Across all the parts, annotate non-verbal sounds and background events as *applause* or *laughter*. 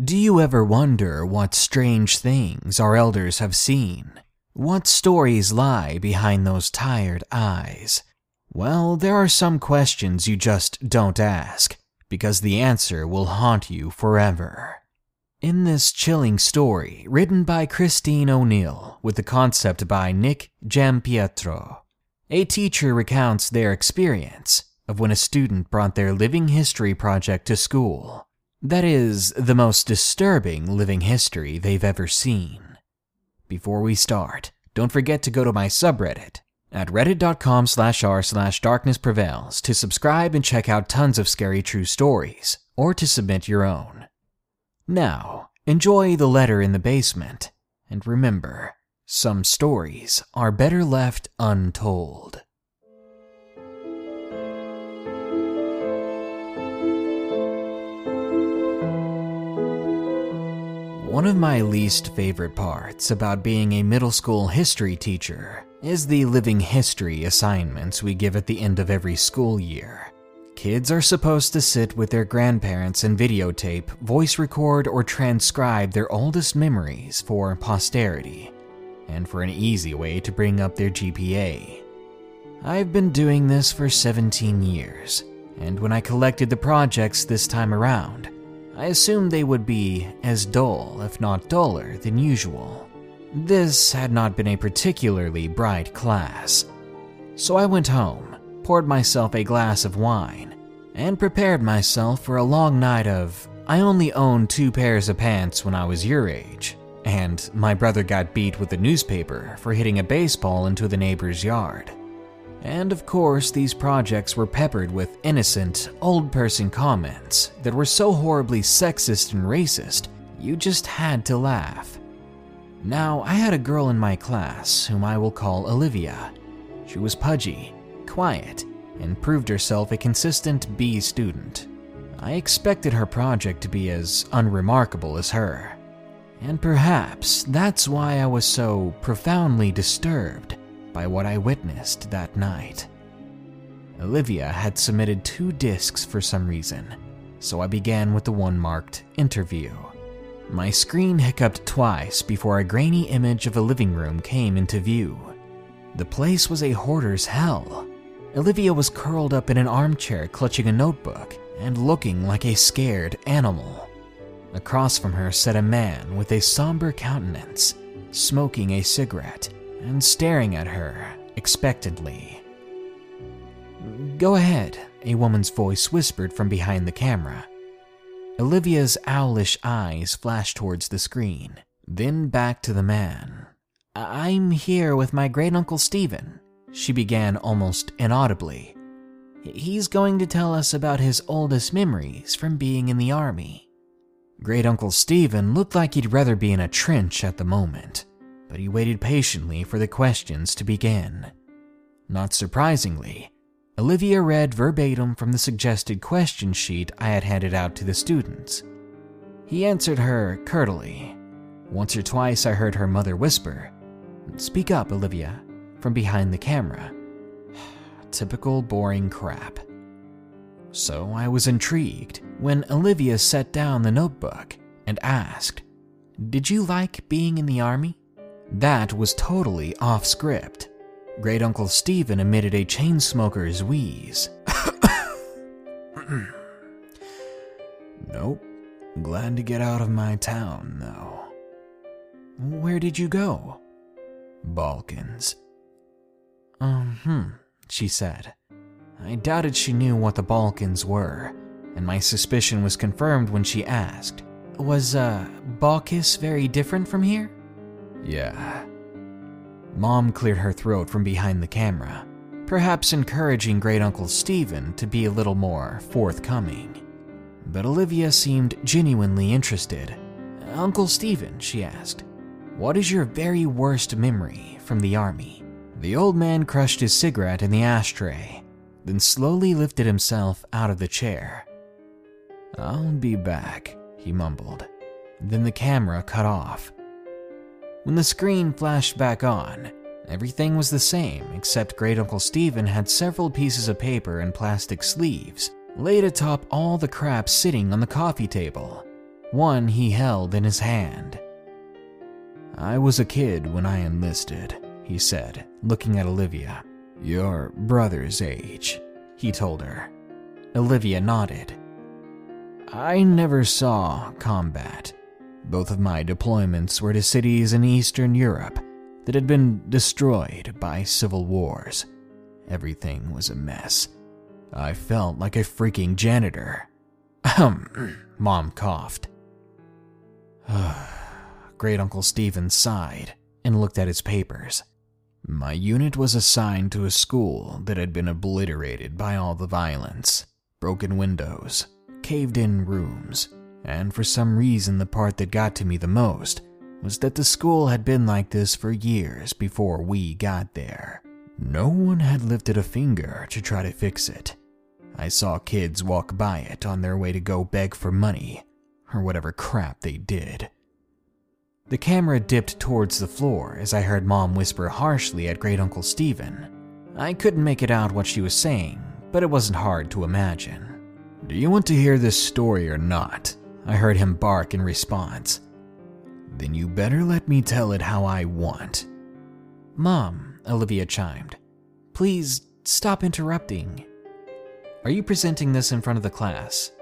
Do you ever wonder what strange things our elders have seen? What stories lie behind those tired eyes? Well, there are some questions you just don't ask, because the answer will haunt you forever. In this chilling story, written by Christine O'Neill with the concept by Nick Giampietro, a teacher recounts their experience of when a student brought their living history project to school. That is the most disturbing living history they've ever seen. Before we start, don't forget to go to my subreddit at reddit.com slash r slash darkness prevails to subscribe and check out tons of scary true stories, or to submit your own. Now, enjoy the letter in the basement, and remember, some stories are better left untold. One of my least favorite parts about being a middle school history teacher is the living history assignments we give at the end of every school year. Kids are supposed to sit with their grandparents and videotape, voice record, or transcribe their oldest memories for posterity, and for an easy way to bring up their GPA. I've been doing this for 17 years, and when I collected the projects this time around, I assumed they would be as dull, if not duller, than usual. This had not been a particularly bright class. So I went home, poured myself a glass of wine, and prepared myself for a long night of I only owned two pairs of pants when I was your age, and my brother got beat with a newspaper for hitting a baseball into the neighbor's yard. And of course, these projects were peppered with innocent, old person comments that were so horribly sexist and racist, you just had to laugh. Now, I had a girl in my class whom I will call Olivia. She was pudgy, quiet, and proved herself a consistent B student. I expected her project to be as unremarkable as her. And perhaps that's why I was so profoundly disturbed by what I witnessed that night. Olivia had submitted two discs for some reason, so I began with the one marked Interview. My screen hiccuped twice before a grainy image of a living room came into view. The place was a hoarder's hell. Olivia was curled up in an armchair clutching a notebook and looking like a scared animal. Across from her sat a man with a somber countenance, smoking a cigarette and staring at her expectantly. Go ahead, a woman's voice whispered from behind the camera. Olivia's owlish eyes flashed towards the screen, then back to the man. I'm here with my great uncle Stephen, she began almost inaudibly. He's going to tell us about his oldest memories from being in the army. Great Uncle Stephen looked like he'd rather be in a trench at the moment but he waited patiently for the questions to begin. Not surprisingly, Olivia read verbatim from the suggested question sheet I had handed out to the students. He answered her curtly. Once or twice I heard her mother whisper, Speak up, Olivia, from behind the camera. *sighs* Typical boring crap. So I was intrigued when Olivia set down the notebook and asked, Did you like being in the army? That was totally off script. Great Uncle Stephen emitted a chain smoker's wheeze. *coughs* nope. Glad to get out of my town, though. Where did you go? Balkans. Um, hmm, she said. I doubted she knew what the Balkans were, and my suspicion was confirmed when she asked, Was, uh, Balkis very different from here? Yeah. Mom cleared her throat from behind the camera, perhaps encouraging Great Uncle Stephen to be a little more forthcoming. But Olivia seemed genuinely interested. Uncle Stephen, she asked, what is your very worst memory from the army? The old man crushed his cigarette in the ashtray, then slowly lifted himself out of the chair. I'll be back, he mumbled. Then the camera cut off, when the screen flashed back on, everything was the same except Great Uncle Stephen had several pieces of paper and plastic sleeves laid atop all the crap sitting on the coffee table. One he held in his hand. I was a kid when I enlisted, he said, looking at Olivia. Your brother's age, he told her. Olivia nodded. I never saw combat. Both of my deployments were to cities in Eastern Europe that had been destroyed by civil wars. Everything was a mess. I felt like a freaking janitor. *clears throat* Mom coughed. *sighs* Great Uncle Stephen sighed and looked at his papers. My unit was assigned to a school that had been obliterated by all the violence broken windows, caved in rooms, and for some reason, the part that got to me the most was that the school had been like this for years before we got there. No one had lifted a finger to try to fix it. I saw kids walk by it on their way to go beg for money, or whatever crap they did. The camera dipped towards the floor as I heard Mom whisper harshly at Great Uncle Stephen. I couldn't make it out what she was saying, but it wasn't hard to imagine. Do you want to hear this story or not? I heard him bark in response. Then you better let me tell it how I want. Mom, Olivia chimed, please stop interrupting. Are you presenting this in front of the class?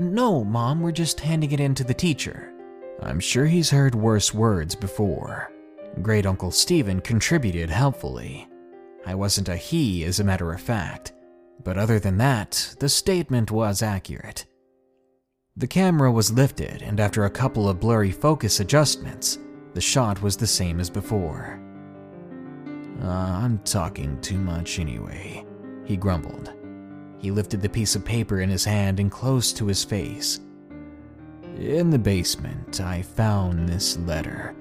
No, Mom, we're just handing it in to the teacher. I'm sure he's heard worse words before. Great Uncle Stephen contributed helpfully. I wasn't a he, as a matter of fact. But other than that, the statement was accurate. The camera was lifted, and after a couple of blurry focus adjustments, the shot was the same as before. Uh, I'm talking too much anyway, he grumbled. He lifted the piece of paper in his hand and close to his face. In the basement, I found this letter.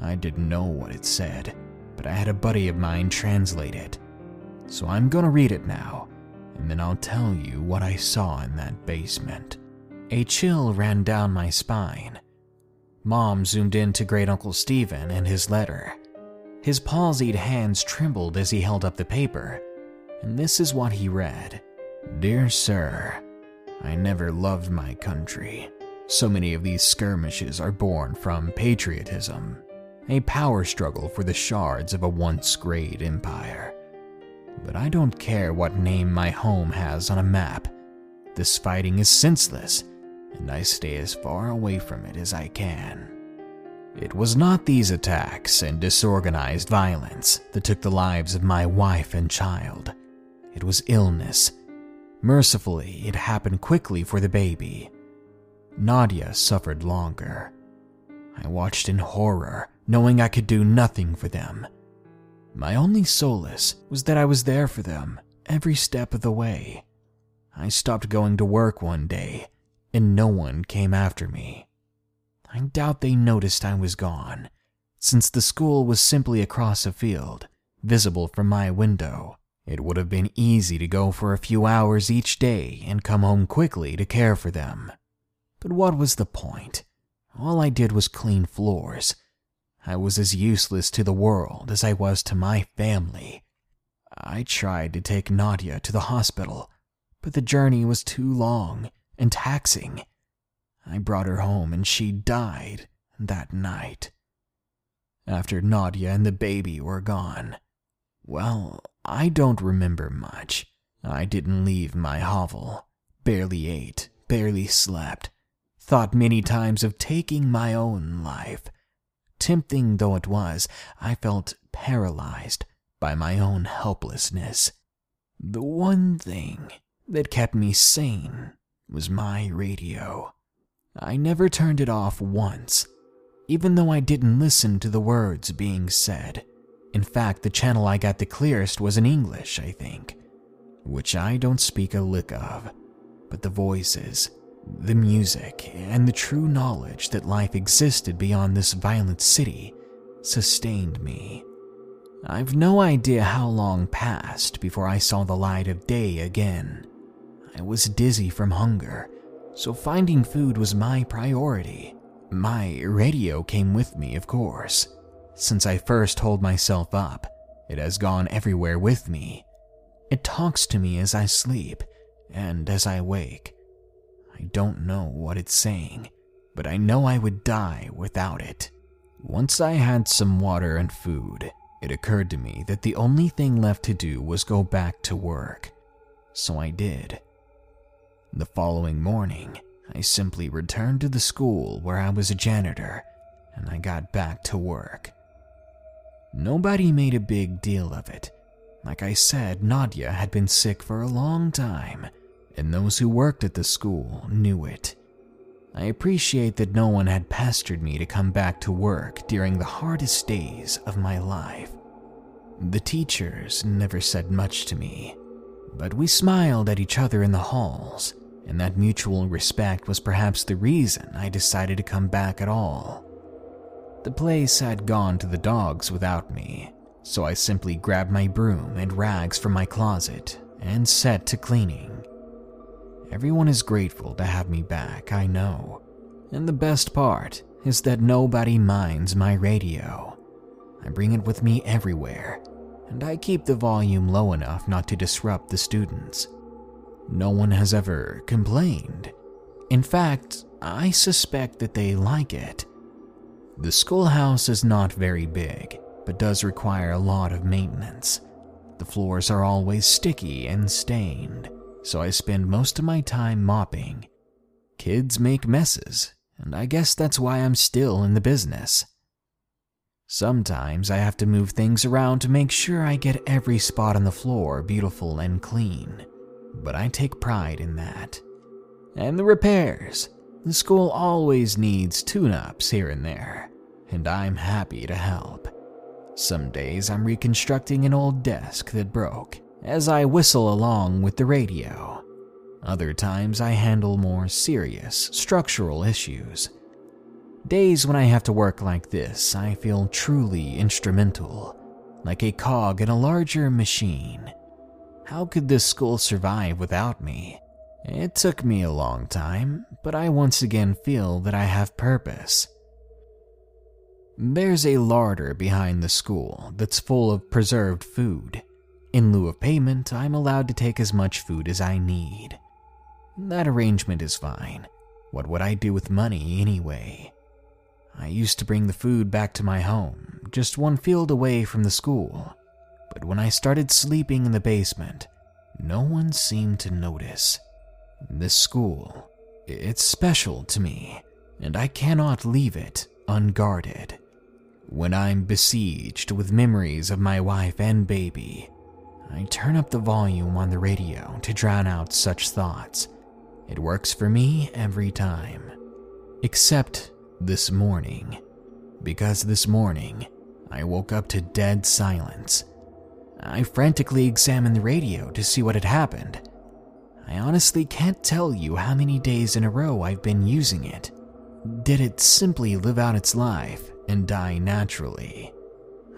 I didn't know what it said, but I had a buddy of mine translate it. So I'm gonna read it now and then I'll tell you what I saw in that basement. A chill ran down my spine. Mom zoomed in to Great Uncle Stephen and his letter. His palsied hands trembled as he held up the paper, and this is what he read Dear Sir, I never loved my country. So many of these skirmishes are born from patriotism, a power struggle for the shards of a once great empire but I don't care what name my home has on a map. This fighting is senseless, and I stay as far away from it as I can. It was not these attacks and disorganized violence that took the lives of my wife and child. It was illness. Mercifully, it happened quickly for the baby. Nadia suffered longer. I watched in horror, knowing I could do nothing for them my only solace was that I was there for them every step of the way. I stopped going to work one day, and no one came after me. I doubt they noticed I was gone, since the school was simply across a field, visible from my window. It would have been easy to go for a few hours each day and come home quickly to care for them. But what was the point? All I did was clean floors I was as useless to the world as I was to my family. I tried to take Nadia to the hospital, but the journey was too long and taxing. I brought her home and she died that night. After Nadia and the baby were gone, well, I don't remember much. I didn't leave my hovel, barely ate, barely slept, thought many times of taking my own life Tempting though it was, I felt paralyzed by my own helplessness. The one thing that kept me sane was my radio. I never turned it off once, even though I didn't listen to the words being said. In fact, the channel I got the clearest was in English, I think, which I don't speak a lick of, but the voices, the music and the true knowledge that life existed beyond this violent city sustained me. I've no idea how long passed before I saw the light of day again. I was dizzy from hunger, so finding food was my priority. My radio came with me, of course. Since I first holed myself up, it has gone everywhere with me. It talks to me as I sleep and as I wake. I don't know what it's saying, but I know I would die without it. Once I had some water and food, it occurred to me that the only thing left to do was go back to work. So I did. The following morning, I simply returned to the school where I was a janitor and I got back to work. Nobody made a big deal of it. Like I said, Nadia had been sick for a long time, and those who worked at the school knew it. I appreciate that no one had pestered me to come back to work during the hardest days of my life. The teachers never said much to me, but we smiled at each other in the halls, and that mutual respect was perhaps the reason I decided to come back at all. The place had gone to the dogs without me, so I simply grabbed my broom and rags from my closet and set to cleaning. Everyone is grateful to have me back, I know. And the best part is that nobody minds my radio. I bring it with me everywhere, and I keep the volume low enough not to disrupt the students. No one has ever complained. In fact, I suspect that they like it. The schoolhouse is not very big, but does require a lot of maintenance. The floors are always sticky and stained, so I spend most of my time mopping. Kids make messes, and I guess that's why I'm still in the business. Sometimes I have to move things around to make sure I get every spot on the floor beautiful and clean, but I take pride in that. And the repairs. The school always needs tune ups here and there, and I'm happy to help. Some days I'm reconstructing an old desk that broke, as I whistle along with the radio. Other times I handle more serious structural issues. Days when I have to work like this, I feel truly instrumental, like a cog in a larger machine. How could this school survive without me? It took me a long time, but I once again feel that I have purpose. There's a larder behind the school that's full of preserved food. In lieu of payment, I'm allowed to take as much food as I need. That arrangement is fine. What would I do with money anyway? I used to bring the food back to my home, just one field away from the school. But when I started sleeping in the basement, no one seemed to notice. This school, it's special to me, and I cannot leave it unguarded. When I'm besieged with memories of my wife and baby, I turn up the volume on the radio to drown out such thoughts. It works for me every time. Except this morning. Because this morning, I woke up to dead silence. I frantically examined the radio to see what had happened. I honestly can't tell you how many days in a row I've been using it. Did it simply live out its life and die naturally?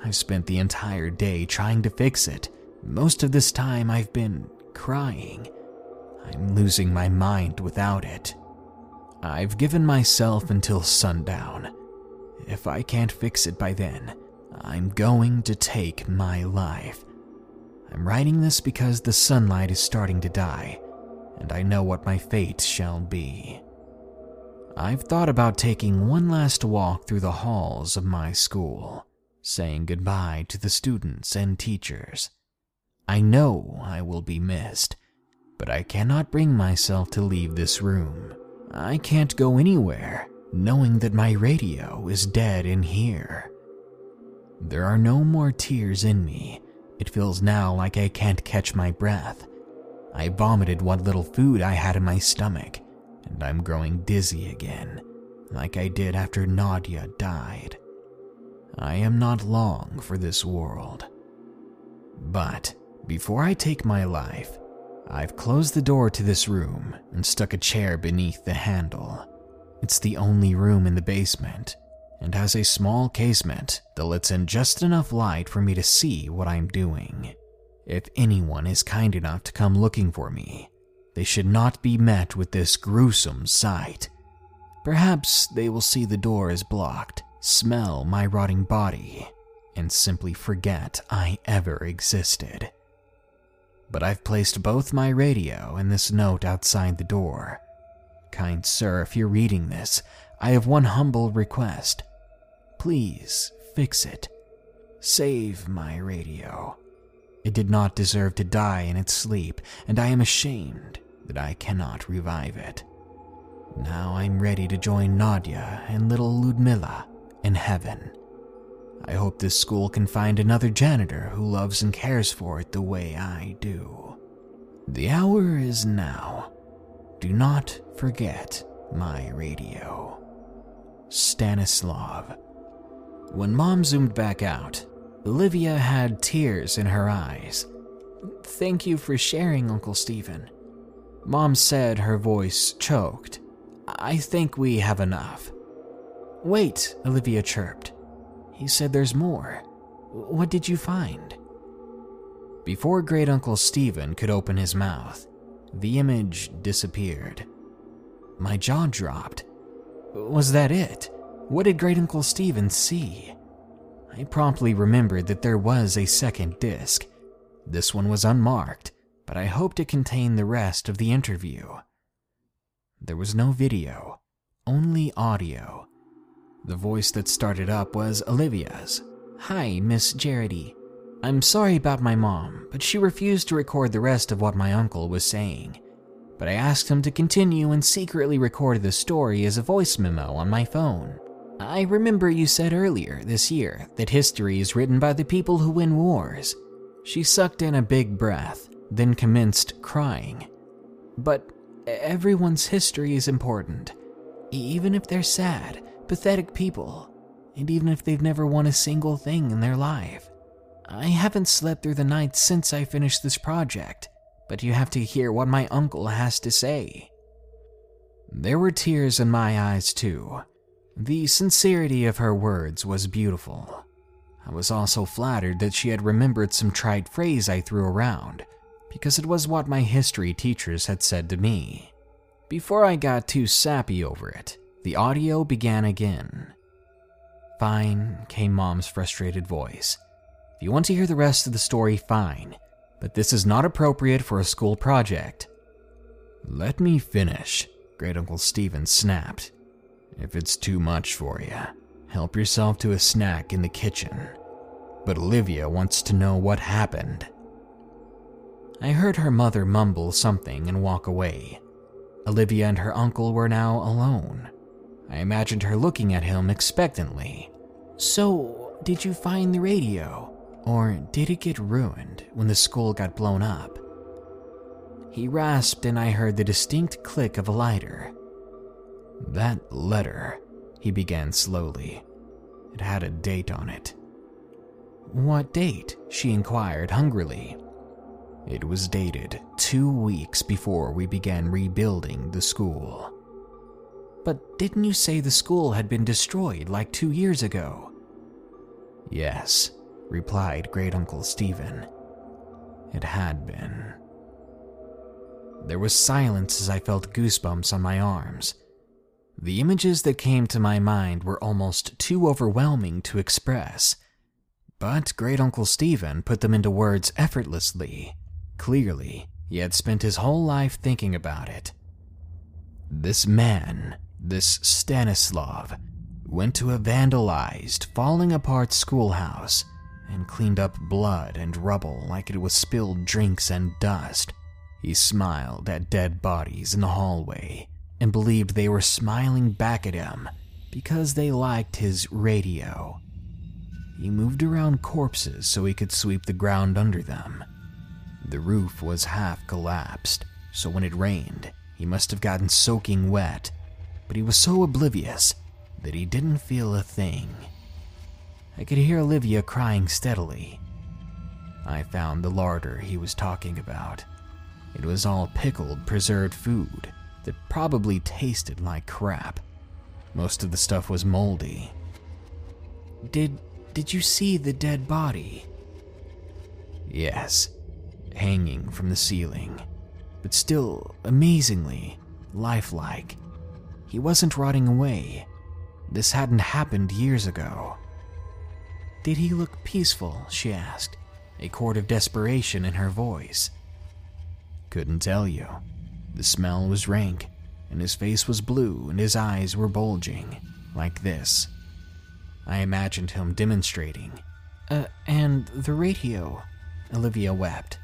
I've spent the entire day trying to fix it most of this time I've been crying. I'm losing my mind without it. I've given myself until sundown. If I can't fix it by then, I'm going to take my life. I'm writing this because the sunlight is starting to die, and I know what my fate shall be. I've thought about taking one last walk through the halls of my school, saying goodbye to the students and teachers. I know I will be missed, but I cannot bring myself to leave this room. I can't go anywhere knowing that my radio is dead in here. There are no more tears in me. It feels now like I can't catch my breath. I vomited what little food I had in my stomach, and I'm growing dizzy again, like I did after Nadia died. I am not long for this world. But before I take my life, I've closed the door to this room and stuck a chair beneath the handle. It's the only room in the basement and has a small casement that lets in just enough light for me to see what I'm doing. If anyone is kind enough to come looking for me, they should not be met with this gruesome sight. Perhaps they will see the door is blocked, smell my rotting body, and simply forget I ever existed but I've placed both my radio and this note outside the door. Kind sir, if you're reading this, I have one humble request. Please fix it. Save my radio. It did not deserve to die in its sleep, and I am ashamed that I cannot revive it. Now I'm ready to join Nadia and little Ludmilla in heaven. I hope this school can find another janitor who loves and cares for it the way I do. The hour is now. Do not forget my radio. Stanislav. When mom zoomed back out, Olivia had tears in her eyes. Thank you for sharing, Uncle Stephen. Mom said, her voice choked. I think we have enough. Wait, Olivia chirped. He said there's more. What did you find? Before Great Uncle Stephen could open his mouth, the image disappeared. My jaw dropped. Was that it? What did Great Uncle Stephen see? I promptly remembered that there was a second disc. This one was unmarked, but I hoped it contained the rest of the interview. There was no video, only audio. The voice that started up was Olivia's. Hi, Miss Jarity. I'm sorry about my mom, but she refused to record the rest of what my uncle was saying. But I asked him to continue and secretly recorded the story as a voice memo on my phone. I remember you said earlier this year that history is written by the people who win wars. She sucked in a big breath, then commenced crying. But everyone's history is important, even if they're sad pathetic people, and even if they've never won a single thing in their life. I haven't slept through the night since I finished this project, but you have to hear what my uncle has to say. There were tears in my eyes, too. The sincerity of her words was beautiful. I was also flattered that she had remembered some trite phrase I threw around, because it was what my history teachers had said to me. Before I got too sappy over it, the audio began again. Fine, came Mom's frustrated voice. If you want to hear the rest of the story, fine, but this is not appropriate for a school project. Let me finish, Great Uncle Stephen snapped. If it's too much for you, help yourself to a snack in the kitchen. But Olivia wants to know what happened. I heard her mother mumble something and walk away. Olivia and her uncle were now alone. I imagined her looking at him expectantly. So, did you find the radio? Or did it get ruined when the school got blown up? He rasped, and I heard the distinct click of a lighter. That letter, he began slowly. It had a date on it. What date? she inquired hungrily. It was dated two weeks before we began rebuilding the school. But didn't you say the school had been destroyed like two years ago? Yes, replied Great Uncle Stephen. It had been. There was silence as I felt goosebumps on my arms. The images that came to my mind were almost too overwhelming to express. But Great Uncle Stephen put them into words effortlessly. Clearly, he had spent his whole life thinking about it. This man this Stanislav went to a vandalized, falling apart schoolhouse and cleaned up blood and rubble like it was spilled drinks and dust. He smiled at dead bodies in the hallway and believed they were smiling back at him because they liked his radio. He moved around corpses so he could sweep the ground under them. The roof was half collapsed, so when it rained, he must have gotten soaking wet but he was so oblivious that he didn't feel a thing. I could hear Olivia crying steadily. I found the larder he was talking about. It was all pickled, preserved food that probably tasted like crap. Most of the stuff was moldy. Did did you see the dead body? Yes, hanging from the ceiling, but still amazingly lifelike. He wasn't rotting away. This hadn't happened years ago. Did he look peaceful? she asked, a chord of desperation in her voice. Couldn't tell you. The smell was rank. and his face was blue and his eyes were bulging, like this. I imagined him demonstrating. Uh, and the radio, Olivia wept.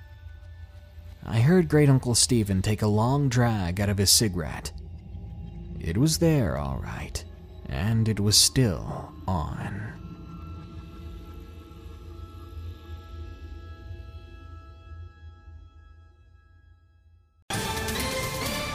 I heard Great Uncle Stephen take a long drag out of his cigarette. It was there, all right, and it was still on.